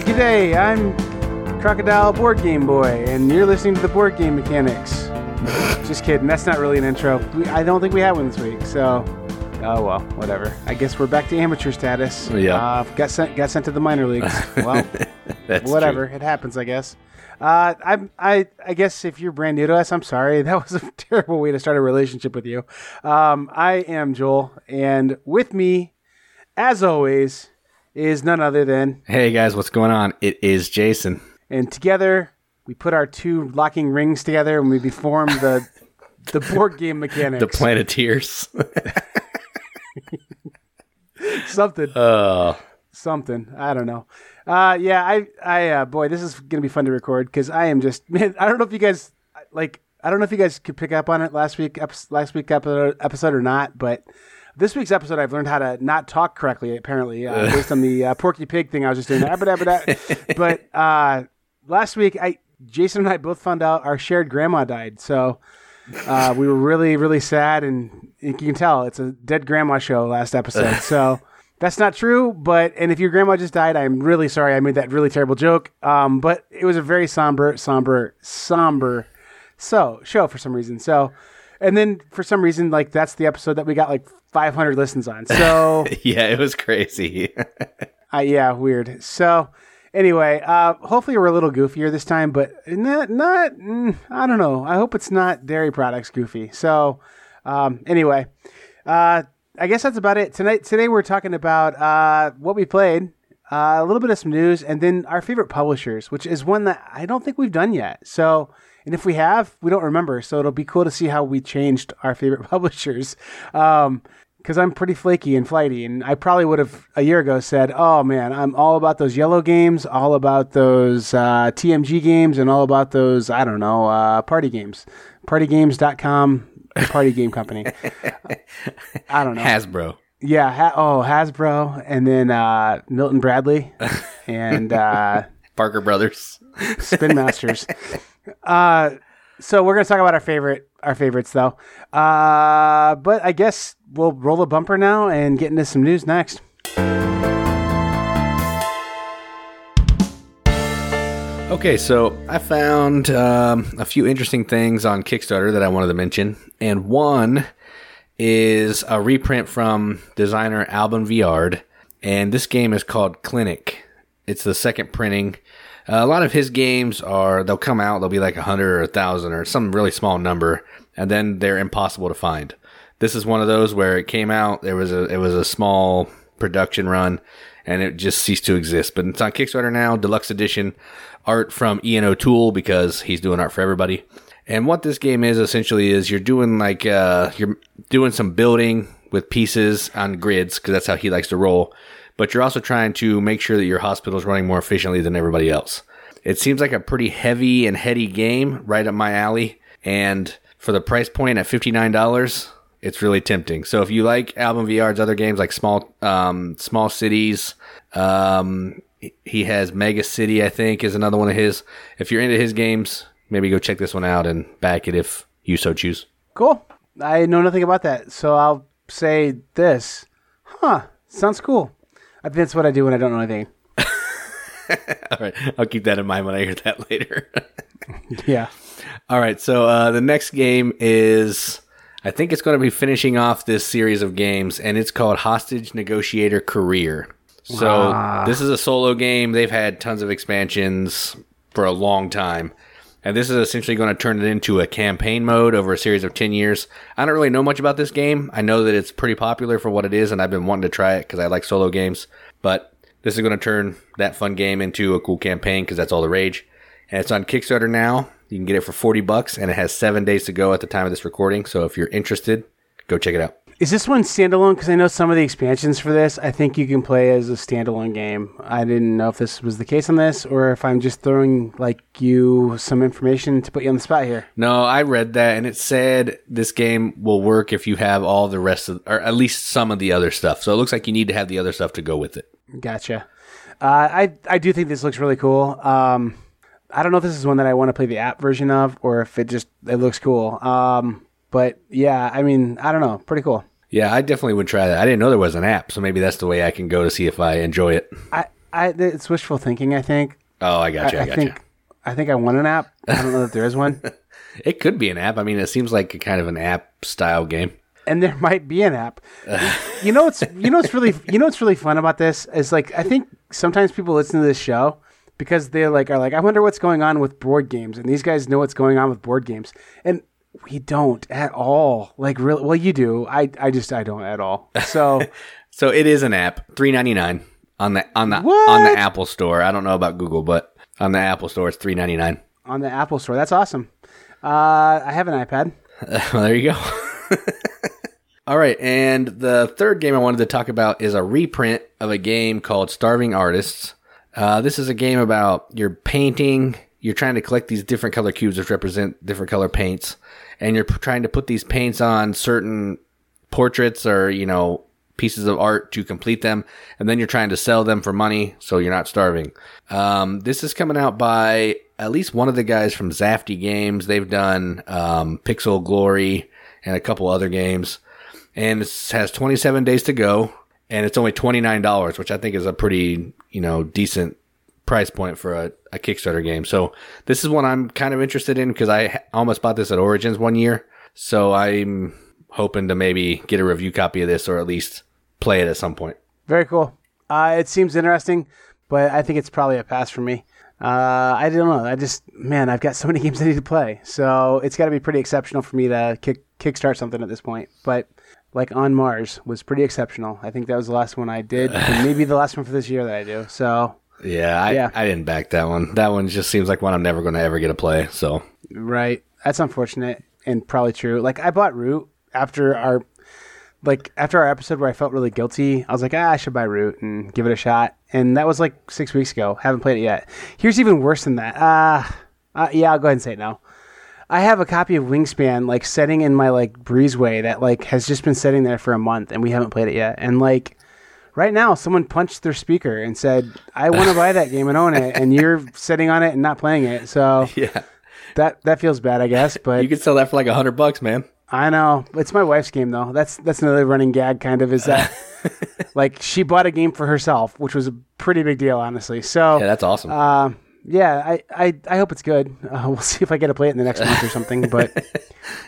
Hey, good day. I'm Crocodile Board Game Boy, and you're listening to the Board Game Mechanics. Just kidding. That's not really an intro. We, I don't think we had one this week, so oh well, whatever. I guess we're back to amateur status. Yeah. Uh, got sent got sent to the minor leagues. Well, That's whatever. It happens, I guess. Uh, I'm I I guess if you're brand new to us, I'm sorry. That was a terrible way to start a relationship with you. Um, I am Joel, and with me, as always, is none other than Hey guys, what's going on? It is Jason. and together we put our two locking rings together and we form the the board game mechanics. The Planeteers. something, uh, something. I don't know. Uh, yeah, I, I, uh, boy, this is gonna be fun to record because I am just, man. I don't know if you guys like. I don't know if you guys could pick up on it last week, last week episode, episode or not, but this week's episode, I've learned how to not talk correctly. Apparently, uh, based on the uh, Porky Pig thing I was just doing. But uh, last week, I Jason and I both found out our shared grandma died. So uh, we were really, really sad, and you can tell it's a dead grandma show last episode. So that's not true. But and if your grandma just died, I'm really sorry. I made that really terrible joke. Um, but it was a very somber, somber, somber so show for some reason. So, and then for some reason, like that's the episode that we got like 500 listens on. So, yeah, it was crazy. uh, yeah, weird. So, anyway, uh, hopefully we're a little goofier this time, but not, not, mm, I don't know. I hope it's not dairy products goofy. So, um, anyway, uh, I guess that's about it tonight. Today we're talking about uh, what we played, uh, a little bit of some news, and then our favorite publishers, which is one that I don't think we've done yet. So, and if we have, we don't remember. So it'll be cool to see how we changed our favorite publishers. Um, because I'm pretty flaky and flighty, and I probably would have a year ago said, "Oh man, I'm all about those yellow games, all about those uh, TMG games, and all about those I don't know uh, party games, partygames.com, party game company." I don't know. Hasbro. yeah, ha- oh Hasbro, and then uh, Milton Bradley, and uh, Parker Brothers. Spin Masters. uh, so we're gonna talk about our favorite, our favorites though. Uh, but I guess we'll roll a bumper now and get into some news next. Okay, so I found um, a few interesting things on Kickstarter that I wanted to mention, and one is a reprint from designer Alban Viard, and this game is called Clinic. It's the second printing. Uh, a lot of his games are they'll come out, they'll be like a hundred or a thousand or some really small number, and then they're impossible to find. This is one of those where it came out, there was a it was a small production run, and it just ceased to exist. But it's on Kickstarter now, deluxe edition, art from Ian O'Toole because he's doing art for everybody. And what this game is essentially is you're doing like uh, you're doing some building with pieces on grids because that's how he likes to roll. But you're also trying to make sure that your hospital is running more efficiently than everybody else. It seems like a pretty heavy and heady game, right up my alley. And for the price point at fifty nine dollars, it's really tempting. So if you like Alban Viard's other games like Small um, Small Cities, um, he has Mega City, I think, is another one of his. If you're into his games, maybe go check this one out and back it if you so choose. Cool. I know nothing about that, so I'll say this. Huh? Sounds cool. I think that's what I do when I don't know anything. All right, I'll keep that in mind when I hear that later. Yeah. All right, so uh, the next game is, I think it's going to be finishing off this series of games, and it's called Hostage Negotiator Career. So this is a solo game. They've had tons of expansions for a long time. And this is essentially going to turn it into a campaign mode over a series of 10 years. I don't really know much about this game. I know that it's pretty popular for what it is, and I've been wanting to try it because I like solo games. But this is going to turn that fun game into a cool campaign because that's all the rage. And it's on Kickstarter now. You can get it for 40 bucks, and it has seven days to go at the time of this recording. So if you're interested, go check it out. Is this one standalone? Because I know some of the expansions for this, I think you can play as a standalone game. I didn't know if this was the case on this, or if I'm just throwing like you some information to put you on the spot here. No, I read that and it said this game will work if you have all the rest of, or at least some of the other stuff. So it looks like you need to have the other stuff to go with it. Gotcha. Uh, I I do think this looks really cool. Um, I don't know if this is one that I want to play the app version of, or if it just it looks cool. Um, but yeah, I mean, I don't know, pretty cool. Yeah, I definitely would try that. I didn't know there was an app, so maybe that's the way I can go to see if I enjoy it. I I it's wishful thinking. I think. Oh, I got you. I, I got think. you. I think I want an app. I don't know that there is one, It could be an app. I mean, it seems like a kind of an app style game. and there might be an app. you know what's you know what's really you know what's really fun about this is like I think sometimes people listen to this show because they're like are like I wonder what's going on with board games, and these guys know what's going on with board games, and we don't at all. Like really, well you do. I I just I don't at all. So. So it is an app, three ninety nine on the on the on the Apple Store. I don't know about Google, but on the Apple Store, it's three ninety nine. on the Apple Store. That's awesome. Uh, I have an iPad. well, there you go. All right, and the third game I wanted to talk about is a reprint of a game called Starving Artists. Uh, this is a game about you're painting. You're trying to collect these different color cubes which represent different color paints, and you're p- trying to put these paints on certain portraits or you know pieces of art to complete them, and then you're trying to sell them for money so you're not starving. Um, this is coming out by at least one of the guys from Zafty Games. They've done um, Pixel Glory and a couple other games, and it has 27 days to go, and it's only $29, which I think is a pretty you know decent price point for a, a Kickstarter game. So this is one I'm kind of interested in because I almost bought this at Origins one year. So I'm hoping to maybe get a review copy of this or at least play it at some point. Very cool. Uh, it seems interesting, but I think it's probably a pass for me. Uh, I don't know. I just, man, I've got so many games I need to play. So it's got to be pretty exceptional for me to kick kickstart something at this point. But like On Mars was pretty exceptional. I think that was the last one I did, maybe the last one for this year that I do. So Yeah, I, Yeah. I didn't back that one. That one just seems like one I'm never going to ever get to play. So Right. That's unfortunate and probably true. Like I bought Root after our like after our episode where I felt really guilty. I was like, ah, I should buy Root and give it a shot. And that was like six weeks ago. Haven't played it yet. Here's even worse than that. Uh, uh yeah, I'll go ahead and say it now. I have a copy of Wingspan like setting in my like breezeway that like has just been sitting there for a month and we haven't played it yet. And like right now someone punched their speaker and said, I want to buy that game and own it and you're sitting on it and not playing it. So yeah, that that feels bad, I guess. But you could sell that for like a hundred bucks, man. I know it's my wife's game though. That's that's another running gag, kind of. Is that like she bought a game for herself, which was a pretty big deal, honestly. So Yeah, that's awesome. uh, yeah, I, I I hope it's good. Uh, we'll see if I get to play it in the next month or something. But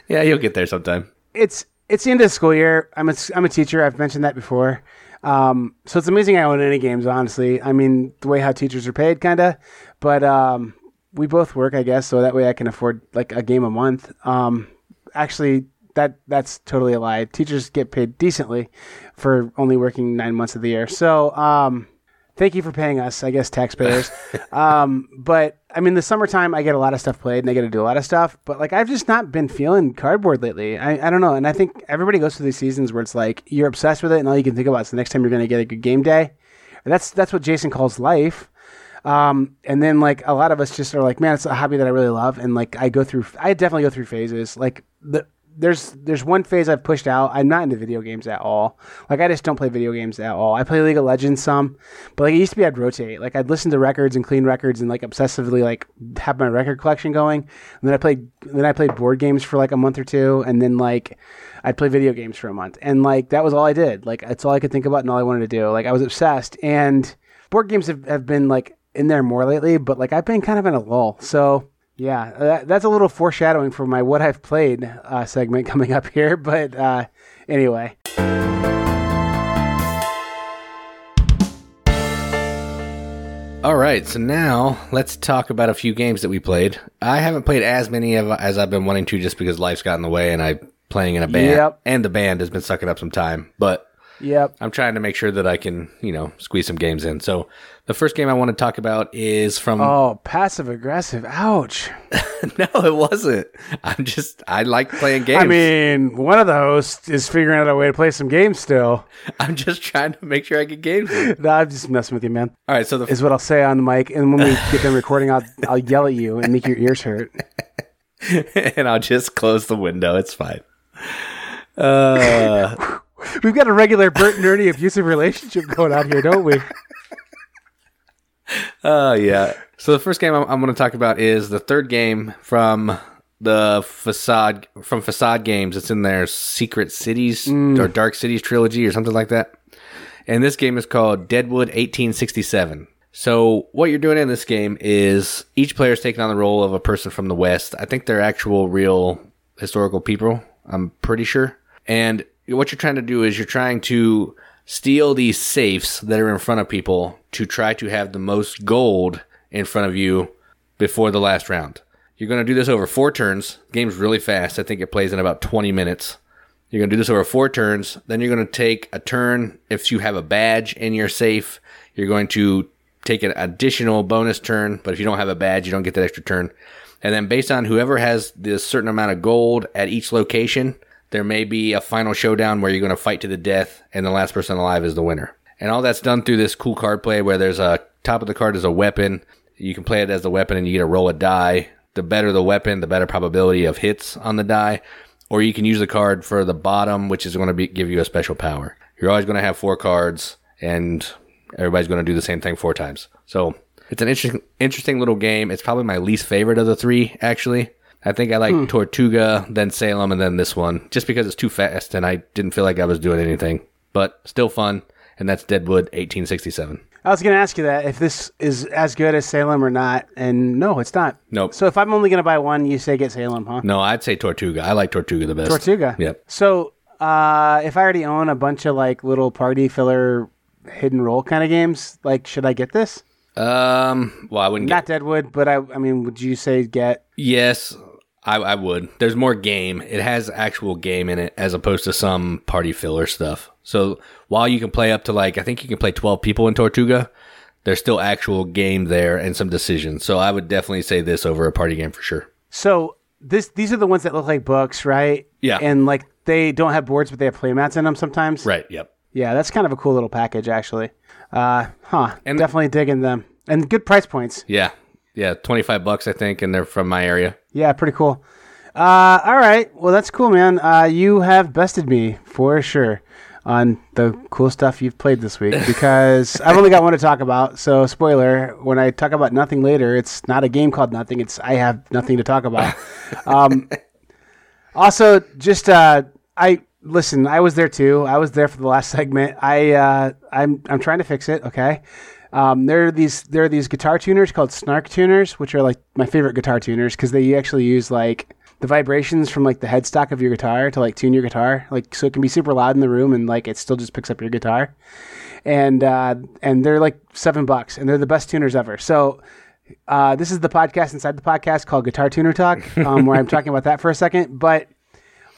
yeah, you'll get there sometime. it's it's the end of the school year. I'm a I'm a teacher. I've mentioned that before. Um, so it's amazing I own any games. Honestly, I mean the way how teachers are paid, kind of. But um, we both work, I guess, so that way I can afford like a game a month. Um, actually, that that's totally a lie. Teachers get paid decently for only working nine months of the year. So um, thank you for paying us, I guess, taxpayers. um, but I mean, the summertime, I get a lot of stuff played and I get to do a lot of stuff. But like, I've just not been feeling cardboard lately. I, I don't know. And I think everybody goes through these seasons where it's like you're obsessed with it, and all you can think about is the next time you're going to get a good game day. And that's that's what Jason calls life. Um, and then like a lot of us just are like, man, it's a hobby that I really love, and like I go through, I definitely go through phases. Like the there's there's one phase I've pushed out. I'm not into video games at all. Like I just don't play video games at all. I play League of Legends some, but like it used to be I'd rotate. Like I'd listen to records and clean records and like obsessively like have my record collection going. And then I played then I played board games for like a month or two, and then like I'd play video games for a month, and like that was all I did. Like that's all I could think about and all I wanted to do. Like I was obsessed, and board games have, have been like in there more lately, but like I've been kind of in a lull. So yeah, that, that's a little foreshadowing for my what I've played uh, segment coming up here. But uh, anyway, All right, so now let's talk about a few games that we played. I haven't played as many of, as I've been wanting to, just because life's got in the way, and I playing in a band, Yep. and the band has been sucking up some time. But yep. I'm trying to make sure that I can, you know, squeeze some games in. So the first game I want to talk about is from. Oh, passive aggressive. Ouch. no, it wasn't. I'm just I like playing games. I mean, one of the hosts is figuring out a way to play some games still. I'm just trying to make sure I get games. No, I'm just messing with you, man. All right, so the Is what I'll say on the mic, and when we get done recording, I'll I'll yell at you and make your ears hurt. and I'll just close the window. It's fine. Uh, We've got a regular Bert and Ernie abusive relationship going on here, don't we? Uh, yeah. So the first game I'm, I'm going to talk about is the third game from the facade from Facade Games. It's in their Secret Cities or Dark Cities trilogy or something like that. And this game is called Deadwood 1867. So what you're doing in this game is each player is taking on the role of a person from the West. I think they're actual real historical people. I'm pretty sure. And what you're trying to do is you're trying to steal these safes that are in front of people to try to have the most gold in front of you before the last round. You're going to do this over four turns. The game's really fast. I think it plays in about 20 minutes. You're going to do this over four turns. Then you're going to take a turn. If you have a badge in your safe, you're going to take an additional bonus turn. But if you don't have a badge, you don't get that extra turn. And then based on whoever has this certain amount of gold at each location, there may be a final showdown where you're going to fight to the death and the last person alive is the winner. And all that's done through this cool card play where there's a top of the card is a weapon. You can play it as the weapon and you get to roll a die. The better the weapon, the better probability of hits on the die. Or you can use the card for the bottom, which is going to be, give you a special power. You're always going to have four cards and everybody's going to do the same thing four times. So it's an interesting, interesting little game. It's probably my least favorite of the three, actually. I think I like Hmm. Tortuga, then Salem, and then this one, just because it's too fast and I didn't feel like I was doing anything. But still fun, and that's Deadwood 1867. I was going to ask you that if this is as good as Salem or not, and no, it's not. Nope. So if I'm only going to buy one, you say get Salem, huh? No, I'd say Tortuga. I like Tortuga the best. Tortuga. Yep. So uh, if I already own a bunch of like little party filler, hidden role kind of games, like should I get this? Um. Well, I wouldn't get. Not Deadwood, but I, I mean, would you say get? Yes, I, I would. There's more game. It has actual game in it as opposed to some party filler stuff. So while you can play up to like, I think you can play 12 people in Tortuga, there's still actual game there and some decisions. So I would definitely say this over a party game for sure. So this these are the ones that look like books, right? Yeah. And like they don't have boards, but they have playmats in them sometimes. Right. Yep. Yeah, that's kind of a cool little package, actually. Uh, huh. And- definitely digging them, and good price points. Yeah. Yeah. 25 bucks, I think, and they're from my area. Yeah, pretty cool. Uh, all right. Well, that's cool, man. Uh, you have bested me for sure on the cool stuff you've played this week because I've only got one to talk about. So, spoiler: when I talk about nothing later, it's not a game called Nothing. It's I have nothing to talk about. um, also, just uh, I listen. I was there too. I was there for the last segment. I uh, I'm I'm trying to fix it. Okay. Um, there are these there are these guitar tuners called snark tuners, which are like my favorite guitar tuners because they actually use like the vibrations from like the headstock of your guitar to like tune your guitar, like so it can be super loud in the room and like it still just picks up your guitar. And uh, and they're like seven bucks, and they're the best tuners ever. So uh, this is the podcast inside the podcast called Guitar Tuner Talk, um, where I'm talking about that for a second. But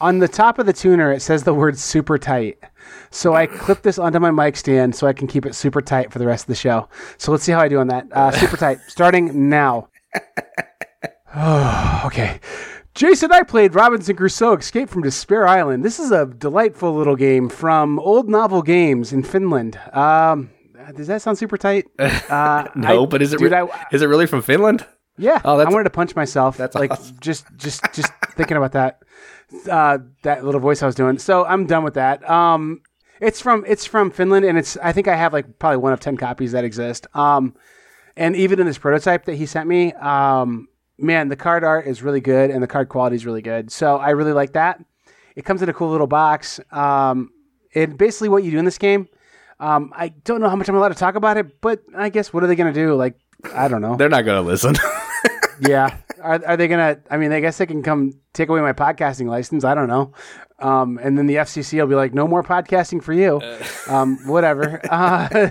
on the top of the tuner, it says the word super tight. So I clip this onto my mic stand so I can keep it super tight for the rest of the show. So let's see how I do on that. Uh, super tight, starting now. okay. Jason I played Robinson Crusoe Escape from Despair Island. This is a delightful little game from Old Novel Games in Finland. Um, does that sound super tight? Uh, No, I- but is it dude, re- I- is it really from Finland? yeah, Oh, that's- I wanted to punch myself. That's like awesome. just, just, just thinking about that, uh, that little voice I was doing. So I'm done with that. Um, it's from it's from Finland, and it's I think I have like probably one of ten copies that exist. Um, and even in this prototype that he sent me, um, man, the card art is really good, and the card quality is really good. So I really like that. It comes in a cool little box. Um, it basically what you do in this game. Um, I don't know how much I'm allowed to talk about it, but I guess what are they going to do? Like, I don't know They're not going to listen. yeah. Are, are they gonna? I mean, I guess they can come take away my podcasting license. I don't know. Um, and then the FCC will be like, no more podcasting for you. Um, whatever. Uh,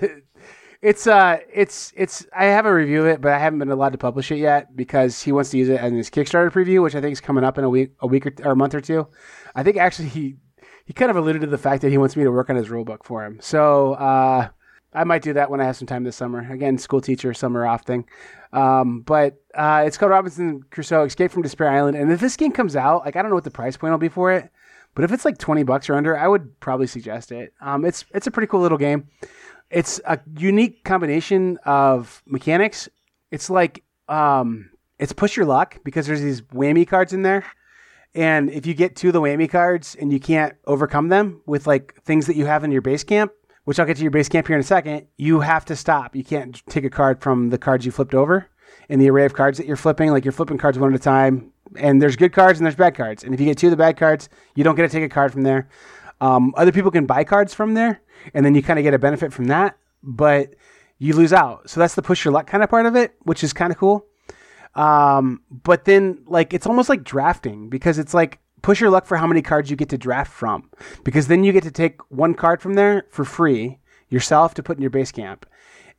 it's uh, it's it's. I have a review of it, but I haven't been allowed to publish it yet because he wants to use it in his Kickstarter preview, which I think is coming up in a week, a week or, or a month or two. I think actually he he kind of alluded to the fact that he wants me to work on his rulebook for him. So uh, I might do that when I have some time this summer. Again, school teacher, summer off thing. Um, but uh, it's called Robinson Crusoe: Escape from Despair Island. And if this game comes out, like I don't know what the price point will be for it, but if it's like twenty bucks or under, I would probably suggest it. Um, it's it's a pretty cool little game. It's a unique combination of mechanics. It's like um, it's push your luck because there's these whammy cards in there. And if you get of the whammy cards and you can't overcome them with like things that you have in your base camp, which I'll get to your base camp here in a second, you have to stop. You can't take a card from the cards you flipped over in the array of cards that you're flipping. Like you're flipping cards one at a time, and there's good cards and there's bad cards. And if you get two of the bad cards, you don't get to take a card from there. Um, other people can buy cards from there, and then you kind of get a benefit from that. But you lose out. So that's the push your luck kind of part of it, which is kind of cool. Um, but then like it's almost like drafting because it's like push your luck for how many cards you get to draft from because then you get to take one card from there for free yourself to put in your base camp.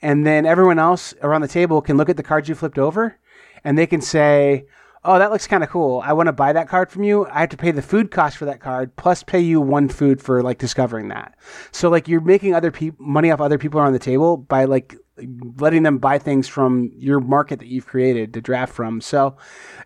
And then everyone else around the table can look at the cards you flipped over and they can say, oh, that looks kind of cool. I want to buy that card from you. I have to pay the food cost for that card plus pay you one food for like discovering that. So like you're making other people money off other people around the table by like letting them buy things from your market that you've created to draft from. So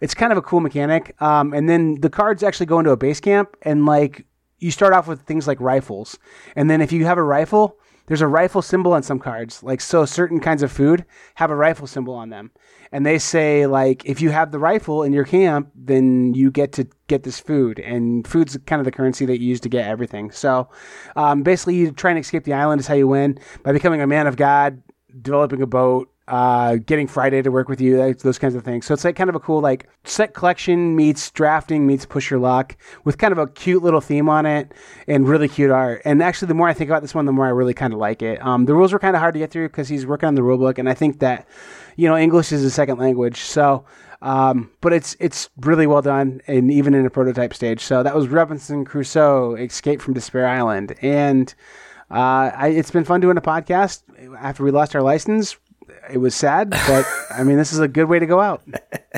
it's kind of a cool mechanic. Um, and then the cards actually go into a base camp and like you start off with things like rifles. And then if you have a rifle, there's a rifle symbol on some cards. Like so certain kinds of food have a rifle symbol on them. And they say like if you have the rifle in your camp, then you get to get this food. And food's kind of the currency that you use to get everything. So um, basically you try and escape the island is how you win by becoming a man of God, developing a boat, uh, getting Friday to work with you, those kinds of things. So it's like kind of a cool like set collection meets drafting meets push your luck with kind of a cute little theme on it and really cute art. And actually, the more I think about this one, the more I really kind of like it. Um, the rules were kind of hard to get through because he's working on the rule book, and I think that you know English is a second language, so. Um, but it's it's really well done, and even in a prototype stage. So that was Robinson Crusoe: Escape from Despair Island, and uh, I, it's been fun doing a podcast after we lost our license. It was sad, but I mean, this is a good way to go out.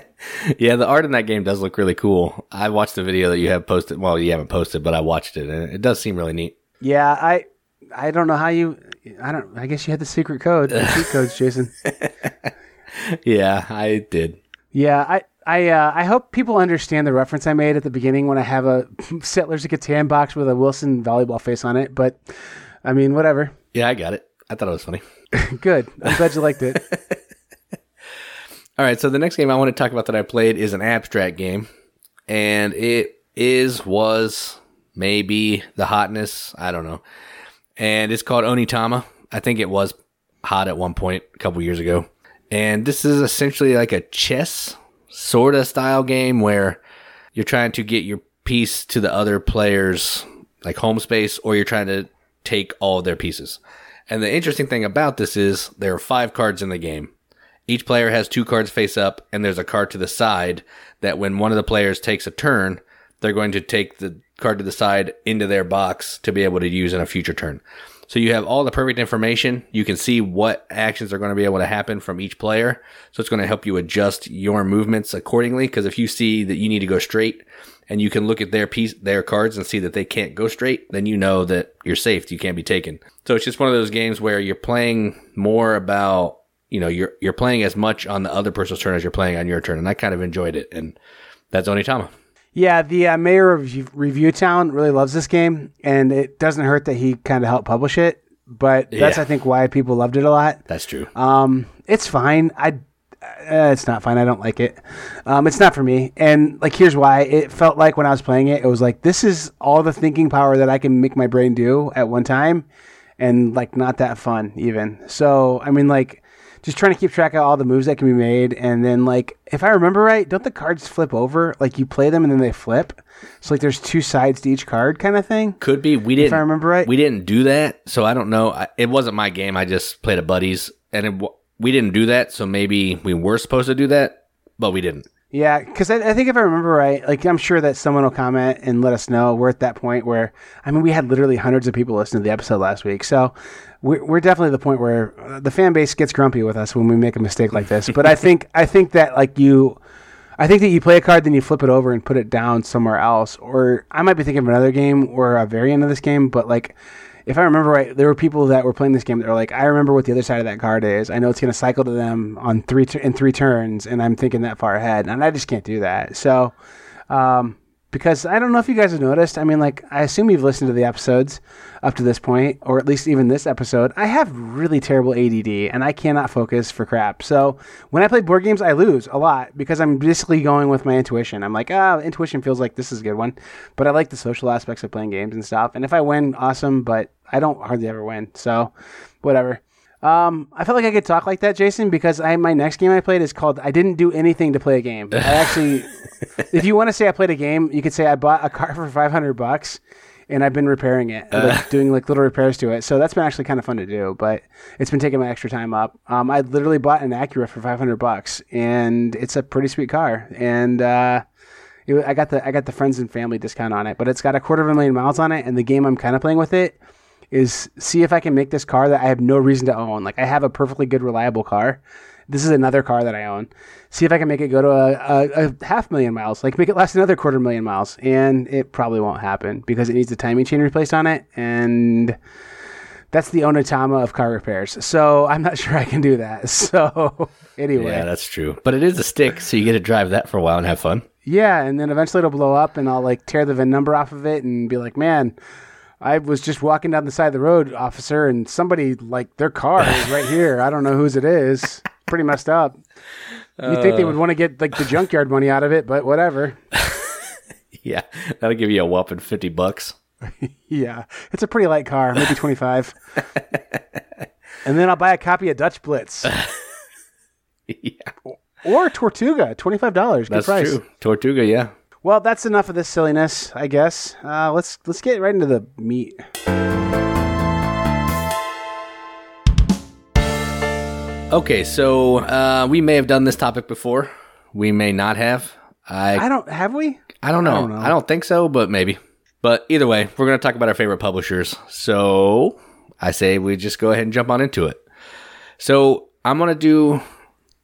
yeah, the art in that game does look really cool. I watched the video that you have posted. Well, you haven't posted, but I watched it, and it does seem really neat. Yeah, I I don't know how you. I don't. I guess you had the secret code, the cheat codes, Jason. yeah, I did. Yeah, I I uh, I hope people understand the reference I made at the beginning when I have a Settlers of Catan box with a Wilson volleyball face on it. But I mean, whatever. Yeah, I got it. I thought it was funny. Good. I'm glad you liked it. All right, so the next game I want to talk about that I played is an abstract game, and it is was maybe the hotness. I don't know, and it's called Onitama. I think it was hot at one point a couple years ago, and this is essentially like a chess sort of style game where you're trying to get your piece to the other player's like home space, or you're trying to take all of their pieces. And the interesting thing about this is there are five cards in the game. Each player has two cards face up, and there's a card to the side that when one of the players takes a turn, they're going to take the card to the side into their box to be able to use in a future turn. So you have all the perfect information. You can see what actions are going to be able to happen from each player. So it's going to help you adjust your movements accordingly. Because if you see that you need to go straight, and you can look at their piece, their cards and see that they can't go straight, then you know that you're safe. You can't be taken. So it's just one of those games where you're playing more about, you know, you're you're playing as much on the other person's turn as you're playing on your turn, and I kind of enjoyed it. And that's Onitama. Yeah, the uh, mayor of Review Town really loves this game, and it doesn't hurt that he kind of helped publish it. But that's Yeah. I think why people loved it a lot. That's true. Um, it's fine. I, uh, it's not fine. I don't like it. Um, it's not for me. And like, here's why. It felt like when I was playing it, it was like this is all the thinking power that I can make my brain do at one time, and like not that fun even. So I mean, like, just trying to keep track of all the moves that can be made, and then like, if I remember right, don't the cards flip over? Like you play them and then they flip. So like, there's two sides to each card, kind of thing. Could be. We didn't. If I remember right. We didn't do that, so I don't know. I, it wasn't my game. I just played a buddy's, and it, we didn't do that. So maybe we were supposed to do that, but we didn't. Yeah, because I, I think if I remember right, like I'm sure that someone will comment and let us know. We're at that point where, I mean, we had literally hundreds of people listen to the episode last week, so we're, we're definitely at the point where uh, the fan base gets grumpy with us when we make a mistake like this. But I think I think that like you, I think that you play a card, then you flip it over and put it down somewhere else. Or I might be thinking of another game or a variant of this game, but like. If I remember right, there were people that were playing this game that were like, "I remember what the other side of that card is. I know it's going to cycle to them on three tu- in three turns, and I'm thinking that far ahead, and I just can't do that." So, um, because I don't know if you guys have noticed. I mean, like, I assume you've listened to the episodes up to this point, or at least even this episode. I have really terrible ADD, and I cannot focus for crap. So when I play board games, I lose a lot because I'm basically going with my intuition. I'm like, ah, intuition feels like this is a good one, but I like the social aspects of playing games and stuff. And if I win, awesome, but I don't hardly ever win. So whatever. Um, I felt like I could talk like that, Jason, because I my next game I played is called I didn't do anything to play a game. I actually, if you want to say I played a game, you could say I bought a car for five hundred bucks, and I've been repairing it, like doing like little repairs to it. So that's been actually kind of fun to do, but it's been taking my extra time up. Um, I literally bought an Acura for 500 bucks, and it's a pretty sweet car, and uh, it, I got the I got the friends and family discount on it, but it's got a quarter of a million miles on it, and the game I'm kind of playing with it is see if I can make this car that I have no reason to own. Like I have a perfectly good, reliable car. This is another car that I own. See if I can make it go to a, a, a half million miles, like make it last another quarter million miles. And it probably won't happen because it needs a timing chain replaced on it. And that's the Onitama of car repairs. So I'm not sure I can do that. So anyway. Yeah, that's true. But it is a stick, so you get to drive that for a while and have fun. Yeah, and then eventually it'll blow up and I'll like tear the VIN number off of it and be like, man, I was just walking down the side of the road, officer, and somebody like their car is right here. I don't know whose it is. Pretty messed up. You think they would uh. want to get like the junkyard money out of it, but whatever. Yeah, that'll give you a whopping 50 bucks. Yeah, it's a pretty light car, maybe twenty five. and then I'll buy a copy of Dutch Blitz yeah, or Tortuga, twenty five dollars. Good that's price. true. Tortuga, yeah. Well, that's enough of this silliness, I guess. Uh, let's let's get right into the meat. Okay, so uh, we may have done this topic before. We may not have. I I don't have we. I don't know. I don't don't, think so, but maybe. But either way, we're going to talk about our favorite publishers. So I say we just go ahead and jump on into it. So I'm going to do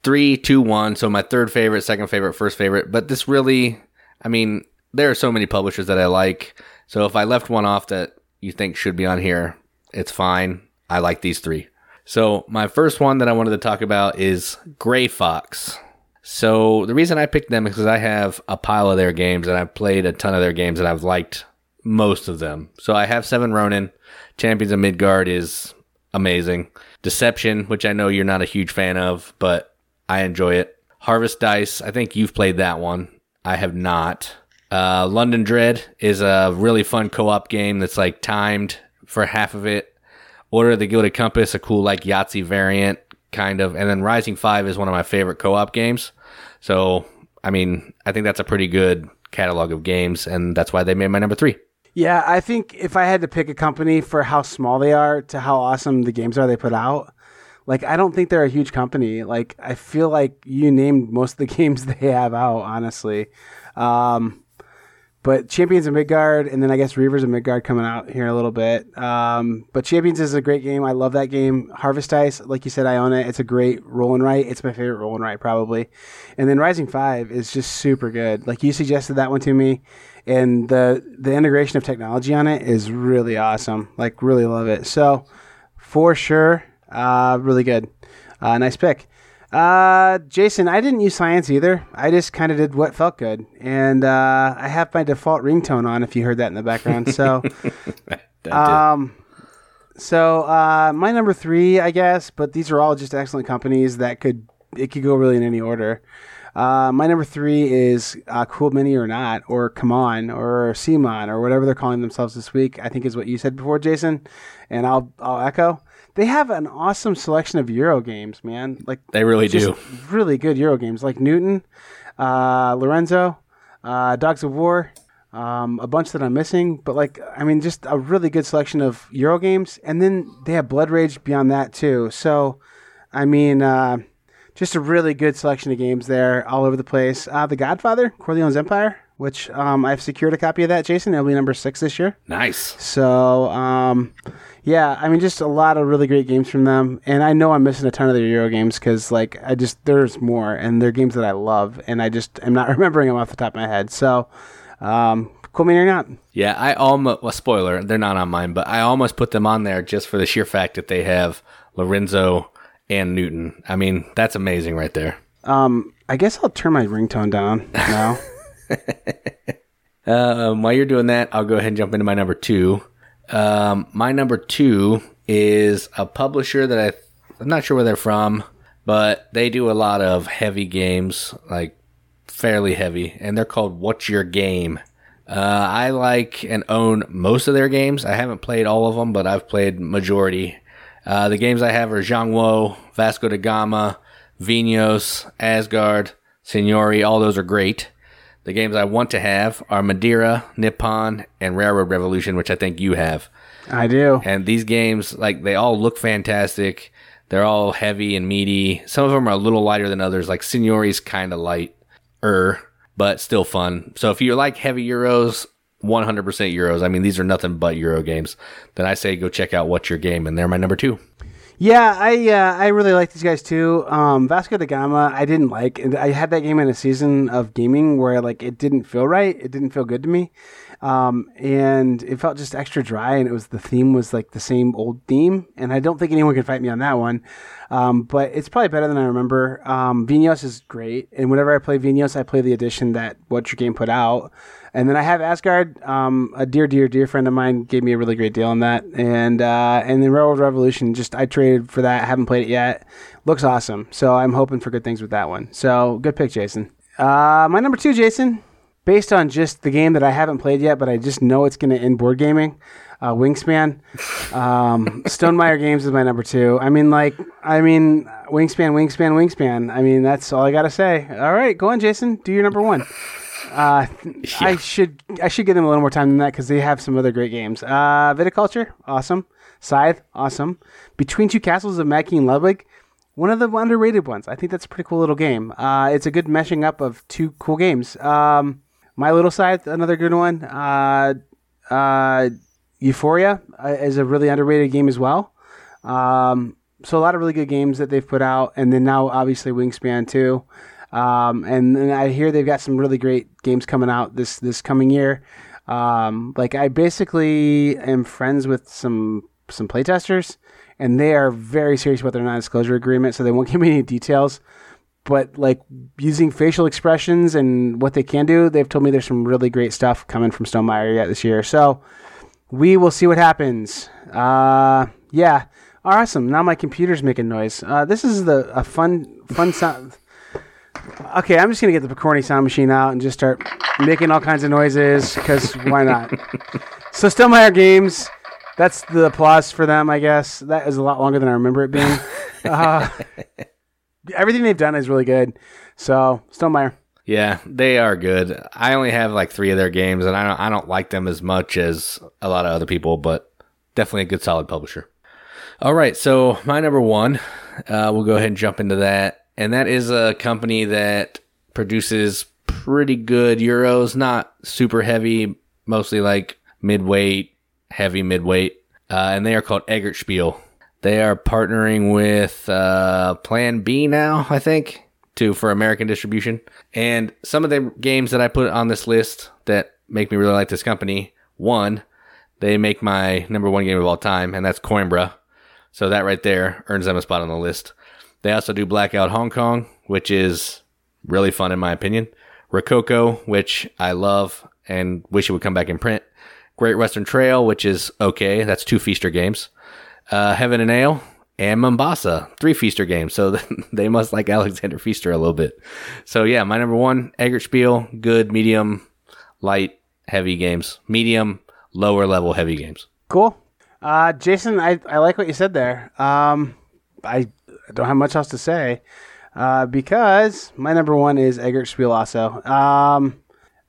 three, two, one. So my third favorite, second favorite, first favorite. But this really, I mean, there are so many publishers that I like. So if I left one off that you think should be on here, it's fine. I like these three. So my first one that I wanted to talk about is Grey Fox. So the reason I picked them is because I have a pile of their games and I've played a ton of their games and I've liked most of them. So I have Seven Ronin, Champions of Midgard is amazing. Deception, which I know you're not a huge fan of, but I enjoy it. Harvest Dice, I think you've played that one. I have not. Uh, London Dread is a really fun co-op game that's like timed for half of it. Order of the Gilded Compass, a cool like Yahtzee variant, kind of. And then Rising Five is one of my favorite co-op games. So, I mean, I think that's a pretty good catalog of games, and that's why they made my number three. Yeah, I think if I had to pick a company for how small they are to how awesome the games are they put out, like I don't think they're a huge company. Like I feel like you named most of the games they have out, honestly. Um, but Champions of Midgard, and then I guess Reavers of Midgard coming out here a little bit. Um, but Champions is a great game. I love that game. Harvest Dice, like you said, I own it. It's a great roll and write. It's my favorite roll and write probably. And then Rising Five is just super good. Like you suggested that one to me, and the the integration of technology on it is really awesome. Like really love it. So for sure, uh, really good. Uh, nice pick. Uh, Jason, I didn't use science either. I just kind of did what felt good, and uh, I have my default ringtone on. If you heard that in the background, so um, so uh, my number three, I guess, but these are all just excellent companies that could it could go really in any order. Uh, my number three is uh, Cool Mini or not, or Come On, or Simon, or whatever they're calling themselves this week. I think is what you said before, Jason, and I'll I'll echo. They have an awesome selection of Euro games, man. Like They really do. really good Euro games, like Newton, uh, Lorenzo, uh, Dogs of War, um, a bunch that I'm missing. But like, I mean, just a really good selection of Euro games, and then they have Blood Rage beyond that too. So, I mean, uh, just a really good selection of games there, all over the place. Uh, the Godfather, Corleone's Empire, which um, I've secured a copy of that. Jason, it'll be number six this year. Nice. So, um, yeah, I mean, just a lot of really great games from them. And I know I'm missing a ton of their Euro games because, like, I just, there's more, and they're games that I love, and I just am not remembering them off the top of my head. So, um, Cool Mini or not. Yeah, I almost, well, spoiler, they're not on mine, but I almost put them on there just for the sheer fact that they have Lorenzo and Newton. I mean, that's amazing right there. Um, I guess I'll turn my ringtone down now. Um, while you're doing that, I'll go ahead and jump into my number two. Um, my number two is a publisher that I, I'm not sure where they're from, but they do a lot of heavy games, like fairly heavy, and they're called What's Your Game? Uh, I like and own most of their games. I haven't played all of them, but I've played majority. Uh, the games I have are Zhang Zhanguo, Vasco da Gama, Vinhos, Asgard, Signori. All those are great. The games I want to have are Madeira, Nippon, and Railroad Revolution, which I think you have. I do. And these games, like, they all look fantastic. They're all heavy and meaty. Some of them are a little lighter than others. Like Signori's kind of light, er, but still fun. So if you like heavy Euros, 100% Euros. I mean, these are nothing but Euro games. Then I say go check out What's Your Game, and they're my number two. Yeah, I uh, I really like these guys too. Um, Vasco da Gama, I didn't like. I had that game in a season of gaming where like it didn't feel right. It didn't feel good to me, um, and it felt just extra dry. And it was the theme was like the same old theme, and I don't think anyone can fight me on that one. Um, but it's probably better than I remember. Um, Vinhos is great, and whenever I play Vinhos, I play the edition that What's Your Game put out. And then I have Asgard. Um, a dear, dear, dear friend of mine gave me a really great deal on that. And uh, and then Railroad Revolution, just I traded for that. haven't played it yet. Looks awesome. So I'm hoping for good things with that one. So good pick, Jason. Uh, my number two, Jason, based on just the game that I haven't played yet, but I just know it's going to end board gaming. Uh, Wingspan, um, Stonemaier Games is my number two. I mean, like, I mean, Wingspan, Wingspan, Wingspan. I mean, that's all I gotta say. All right, go on, Jason. Do your number one. Uh, I should I should give them a little more time than that because they have some other great games. Uh, Viticulture, awesome. Scythe, awesome. Between Two Castles of Mad King Ludwig, one of the underrated ones. I think that's a pretty cool little game. Uh, it's a good meshing up of two cool games. Um, My Little Scythe, another good one. Uh, uh, Euphoria uh, is a really underrated game as well. Um, so a lot of really good games that they've put out, and then now obviously Wingspan too. Um, and then I hear they've got some really great games coming out this this coming year. Um, like I basically am friends with some some playtesters, and they are very serious about their non-disclosure agreement, so they won't give me any details. But like using facial expressions and what they can do, they've told me there's some really great stuff coming from Stonemaier yet this year. So we will see what happens. Uh, yeah, awesome. Now my computer's making noise. Uh, this is the a fun fun sound. Okay, I'm just gonna get the Picorni sound machine out and just start making all kinds of noises because why not? so Stonemaier Games, that's the applause for them, I guess. That is a lot longer than I remember it being. Uh, everything they've done is really good. So Stonemaier. Yeah, they are good. I only have like three of their games, and I don't I don't like them as much as a lot of other people, but definitely a good solid publisher. All right, so my number one, uh, we'll go ahead and jump into that, and that is a company that produces pretty good euros, not super heavy, mostly like midweight, heavy midweight, uh, and they are called Eggert Spiel. They are partnering with uh, Plan B now, I think, to for American distribution. And some of the games that I put on this list that make me really like this company, one, they make my number one game of all time, and that's Coimbra. So that right there earns them a spot on the list. They also do Blackout Hong Kong, which is really fun in my opinion. Rococo, which I love and wish it would come back in print. Great Western Trail, which is okay. That's two Pfister games. Uh, Heaven and Ale, and Mombasa, three Pfister games. So they must like Alexander Pfister a little bit. So yeah, my number one, Eggert Spiel, good, medium, light, heavy games. Medium, lower level heavy games. Cool. Uh, Jason, I, I like what you said there. Um, I don't have much else to say uh, because my number one is Eggert Spiel also. Um,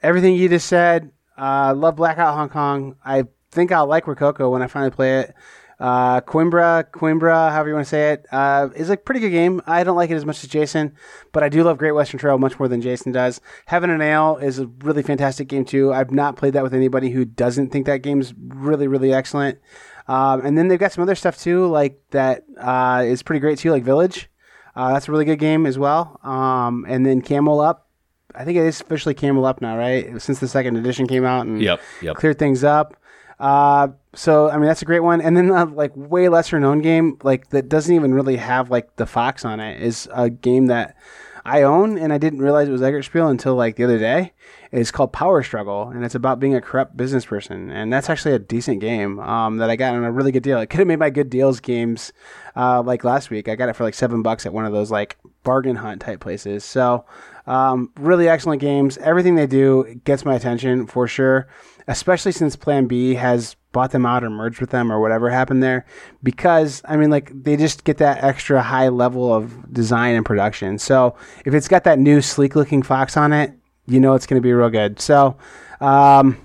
everything you just said, uh, love Blackout Hong Kong. I think I'll like Rococo when I finally play it. Uh, Coimbra, Coimbra, however you want to say it, uh, is a pretty good game. I don't like it as much as Jason, but I do love Great Western Trail much more than Jason does. Heaven and Ale is a really fantastic game too. I've not played that with anybody who doesn't think that game's really, really excellent. Um, and then they've got some other stuff too, like that uh, is pretty great too, like Village. Uh, that's a really good game as well. Um, and then Camel Up. I think it is officially Camel Up now, right? Since the second edition came out and Yep, yep. cleared things up. Uh, so I mean that's a great one. And then uh, like way lesser known game, like that doesn't even really have like the fox on it, is a game that I own and I didn't realize it was Eggert Spiel until like the other day. It's called Power Struggle and it's about being a corrupt business person. And that's actually a decent game um, that I got on a really good deal. It could have made my good deals games uh, like last week. I got it for like seven bucks at one of those like bargain hunt type places. So um, really excellent games. Everything they do gets my attention for sure, especially since Plan B has bought them out or merged with them or whatever happened there. Because, I mean, like, they just get that extra high level of design and production. So if it's got that new sleek looking Fox on it, you know it's going to be real good. So, um,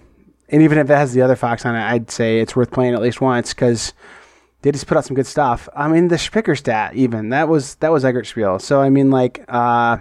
and even if it has the other Fox on it, I'd say it's worth playing at least once because they just put out some good stuff. I mean, the Speicherstadt even that was that was Eggertspiel. So I mean, like uh,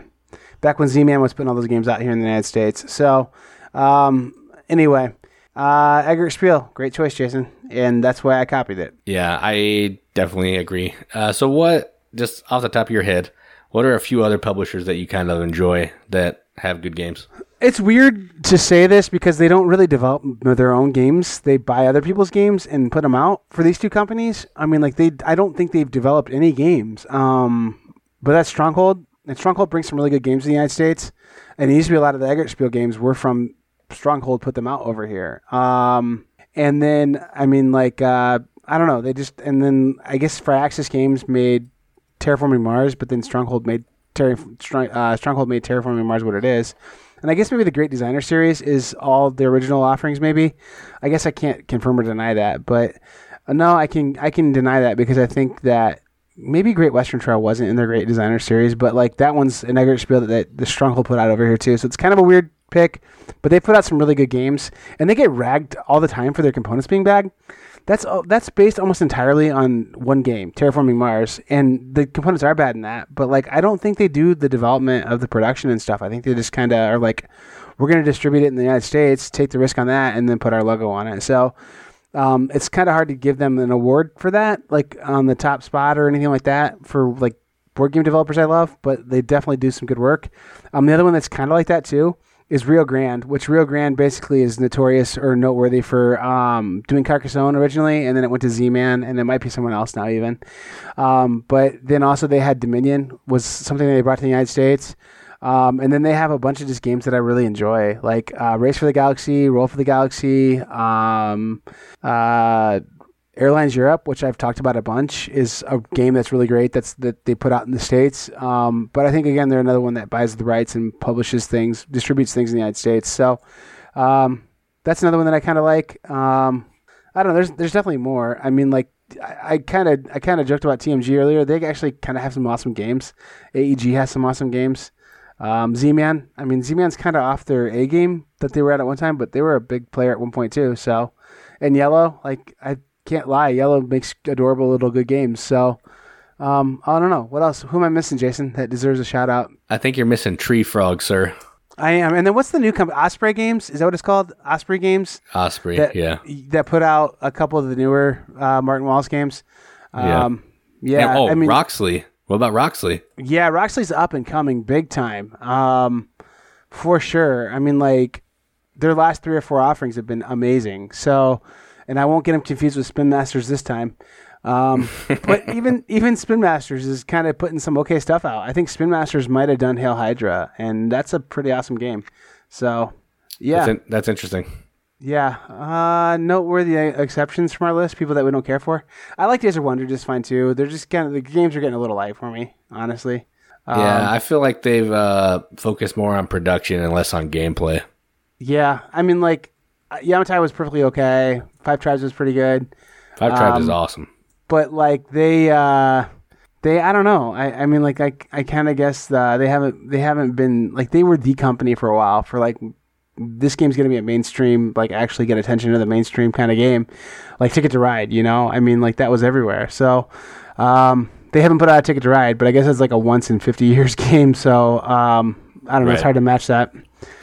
back when Z-Man was putting all those games out here in the United States. So um, anyway, uh, Eggertspiel, great choice, Jason, and that's why I copied it. Yeah, I definitely agree. Uh, so, what, just off the top of your head, what are a few other publishers that you kind of enjoy that have good games? It's weird to say this because they don't really develop their own games. They buy other people's games and put them out for these two companies. I mean, like they, I don't think they've developed any games. Um, but that's Stronghold, and Stronghold brings some really good games in the United States. And it used to be a lot of the Eggertspiel games were from Stronghold put them out over here. Um, and then I mean, like uh, I don't know, they just and then I guess FryxGames made Terraforming Mars, but then Stronghold made Terra, uh, Stronghold made Terraforming Mars what it is. And I guess maybe the Great Designer series is all the original offerings. Maybe I guess I can't confirm or deny that, but uh, no, I can I can deny that because I think that maybe Great Western Trail wasn't in their Great Designer series, but like that one's an Eggertspiel that, that the Stronghold put out over here too. So it's kind of a weird pick, but they put out some really good games, and they get ragged all the time for their components being bad. That's that's based almost entirely on one game, Terraforming Mars, and the components are bad in that. But like, I don't think they do the development of the production and stuff. I think they just kind of are like, we're going to distribute it in the United States, take the risk on that, and then put our logo on it. So. Um, it's kind of hard to give them an award for that, like on the top spot or anything like that for like board game developers I love, but they definitely do some good work. Um, the other one that's kind of like that too is Rio Grande, which Rio Grande basically is notorious or noteworthy for um, doing Carcassonne originally, and then it went to Z-Man, and it might be someone else now even. Um, but then also they had Dominion was something they brought to the United States. Um, and then they have a bunch of just games that I really enjoy, like uh, Race for the Galaxy, Roll for the Galaxy, um, uh, Airlines Europe, which I've talked about a bunch, is a game that's really great. That's that they put out in the states. Um, but I think again they're another one that buys the rights and publishes things, distributes things in the United States. So um, that's another one that I kind of like. Um, I don't know. There's there's definitely more. I mean, like I kind of I kind of joked about TMG earlier. They actually kind of have some awesome games. AEG has some awesome games. Um, Z-Man, I mean Z-Man's kind of off their A game that they were at at one time, but they were a big player at one point too. So, and Yellow, like I can't lie, Yellow makes adorable little good games. So um, I don't know what else. Who am I missing, Jason? That deserves a shout out. I think you're missing Treefrog, sir. I am. And then what's the new company? Osprey Games? Is that what it's called? Osprey Games. Osprey, that, yeah. That put out a couple of the newer uh, Martin Wallace games. Um, yeah. yeah. And, oh, I mean, Roxley. What about Roxley? Yeah, Roxley's up and coming big time. Um, for sure. I mean, like their last three or four offerings have been amazing. So and I won't get them confused with Spin Masters this time. Um, but even even Spin Masters is kind of putting some okay stuff out. I think Spin Masters might have done Hail Hydra, and that's a pretty awesome game. So, yeah, that's, in, that's interesting. Yeah, uh, noteworthy exceptions from our list, people that we don't care for. I like Days of Wonder just fine too. They're just kind of the games are getting a little light for me, honestly. Um, yeah, I feel like they've uh, focused more on production and less on gameplay. Yeah, I mean, like Yamatai was perfectly okay. Five Tribes was pretty good. Five Tribes um, is awesome. But like they, uh, they, I don't know. I, I mean, like I, I kind of guess uh, they haven't, they haven't been like they were the company for a while. For like, this game's gonna be a mainstream, like actually get attention to the mainstream kind of game, like Ticket to Ride. You know, I mean, like that was everywhere. So. Um, they haven't put out a Ticket to Ride, but I guess it's like a once in fifty years game. So um, I don't know. Right. It's hard to match that.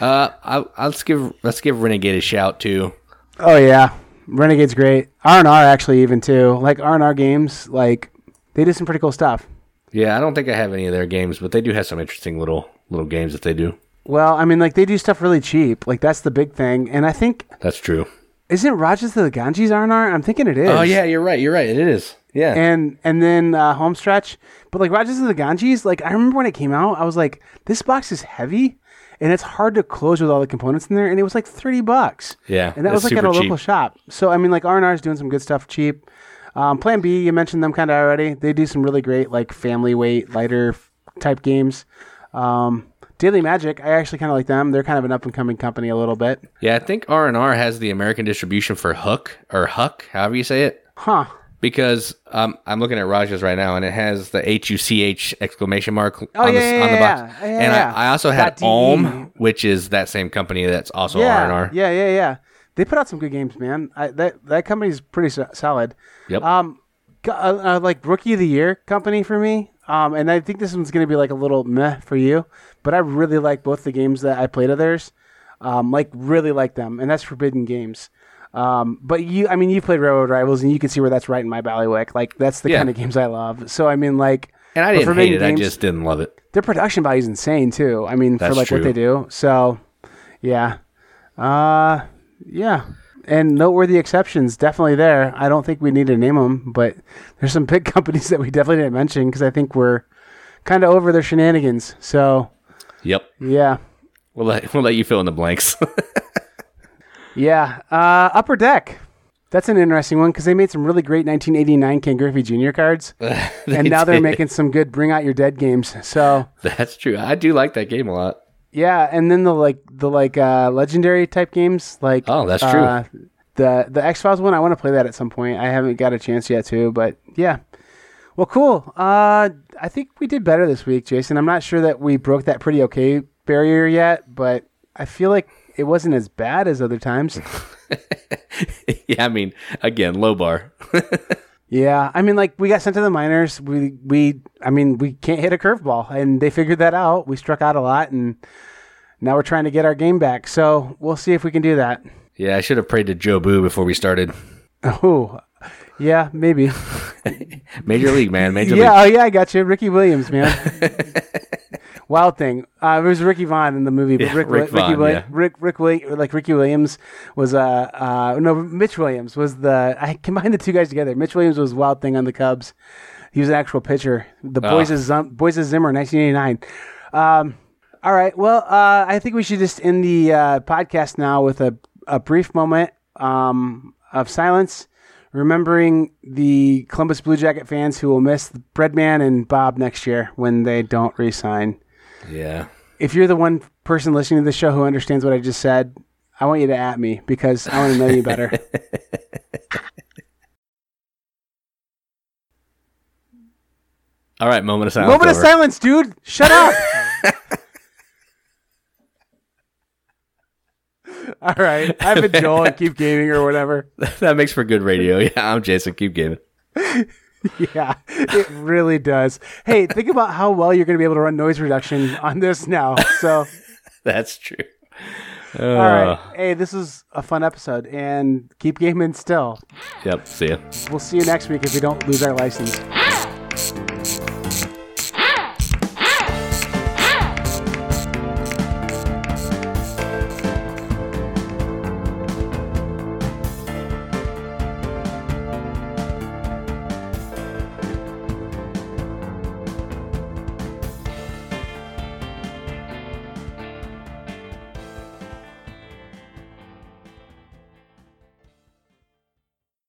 Uh, I'll, let's give let's give Renegade a shout too. Oh yeah, Renegade's great. R and R actually even too. Like R and R games, like they do some pretty cool stuff. Yeah, I don't think I have any of their games, but they do have some interesting little little games that they do. Well, I mean, like they do stuff really cheap. Like that's the big thing, and I think that's true. Isn't of the Ganges R and R? I'm thinking it is. Oh yeah, you're right. You're right. It is. Yeah. And and then uh, Homestretch, but like of the Ganges, like I remember when it came out, I was like, this box is heavy and it's hard to close with all the components in there. And it was like thirty bucks. Yeah, and that was like at a local shop. So I mean, like R and R is doing some good stuff cheap. Um, Plan B, you mentioned them kind of already. They do some really great like family weight, lighter type games. Um, Daily Magic, I actually kind of like them. They're kind of an up and coming company a little bit. Yeah, I think R and R has the American distribution for Hook or Huck, however you say it. Huh. because um, I'm looking at Raja's right now, and it has the H U C H exclamation mark Oh, on, the, yeah, yeah, on the box. yeah. Yeah, and. I, I also had Dot Ohm, which is that same company that's also R and R. yeah, yeah, yeah. They put out some good games, man. I, that that company's pretty so- solid. Yep. Um, uh, uh, like rookie of the year company for me. Um, and I think this one's gonna be like a little meh for you, but I really like both the games that I played of theirs. Um, like really like them, and that's Forbidden Games. Um, but you, I mean, you played Railroad Rivals, and you can see where that's right in my bailiwick. Like that's the Yeah. kind of games I love. So I mean, like, and I didn't Forbidden hate it. I just didn't love it. their production value is insane too. I mean, for like true. what they do. So, yeah, uh, yeah, and noteworthy exceptions definitely there. I don't think we need to name them, but there's some big companies that we definitely didn't mention because I think we're kind of over their shenanigans. So, Yep. yeah, We'll let we'll let you fill in the blanks. yeah. Uh, Upper Deck. That's an interesting one because they made some really great 1989 Ken Griffey Jr. cards, and now they're making some good Bring Out Your Dead games. So. That's true. I do like that game a lot. Yeah, and then the like the like uh legendary type games like Oh, that's true. uh, the the X Files one, I want to play that at some point. I haven't got a chance yet too, but yeah. Well, cool. Uh, I think we did better this week, Jason. I'm not sure that we broke that pretty okay barrier yet, but I feel like it wasn't as bad as other times. yeah, I mean, again, low bar. yeah, I mean, like we got sent to the minors. We we, I mean, we can't hit a curveball, and they figured that out. We struck out a lot, and now we're trying to get our game back. So we'll see if we can do that. yeah, I should have prayed to Jobu before we started. Oh, yeah, maybe. Major League, man. Major League. yeah, League. oh yeah, I got you. Ricky Williams, man. Wild thing. Uh, it was Ricky Vaughn in the movie, but Yeah, Rick, Rick Ricky Vaughn, yeah. Rick, Rick, like Ricky Williams was uh, uh, no, Mitch Williams was the. I combined the two guys together. Mitch Williams was Wild Thing on the Cubs. He was an actual pitcher. The Ah. Boys of Boys of Zimmer, 1989. Um, all right. Well, uh, I think we should just end the uh, podcast now with a, a brief moment um, of silence, remembering the Columbus Blue Jacket fans who will miss Breadman and Bob next year when they don't re-sign. Yeah. If you're the one person listening to the show who understands what I just said, I want you to at me because I want to know you better. All right, moment of silence. Moment of silence, dude. Shut up. All right. I've been Joel and keep gaming or whatever. that makes for good radio. Yeah, I'm Jason. Keep gaming. Yeah, it really does. Hey, think about how well you're going to be able to run noise reduction on this now. So, That's true. all right. Uh. Hey, this is a fun episode and keep gaming still. Yep. See ya. We'll see you next week if we don't lose our license.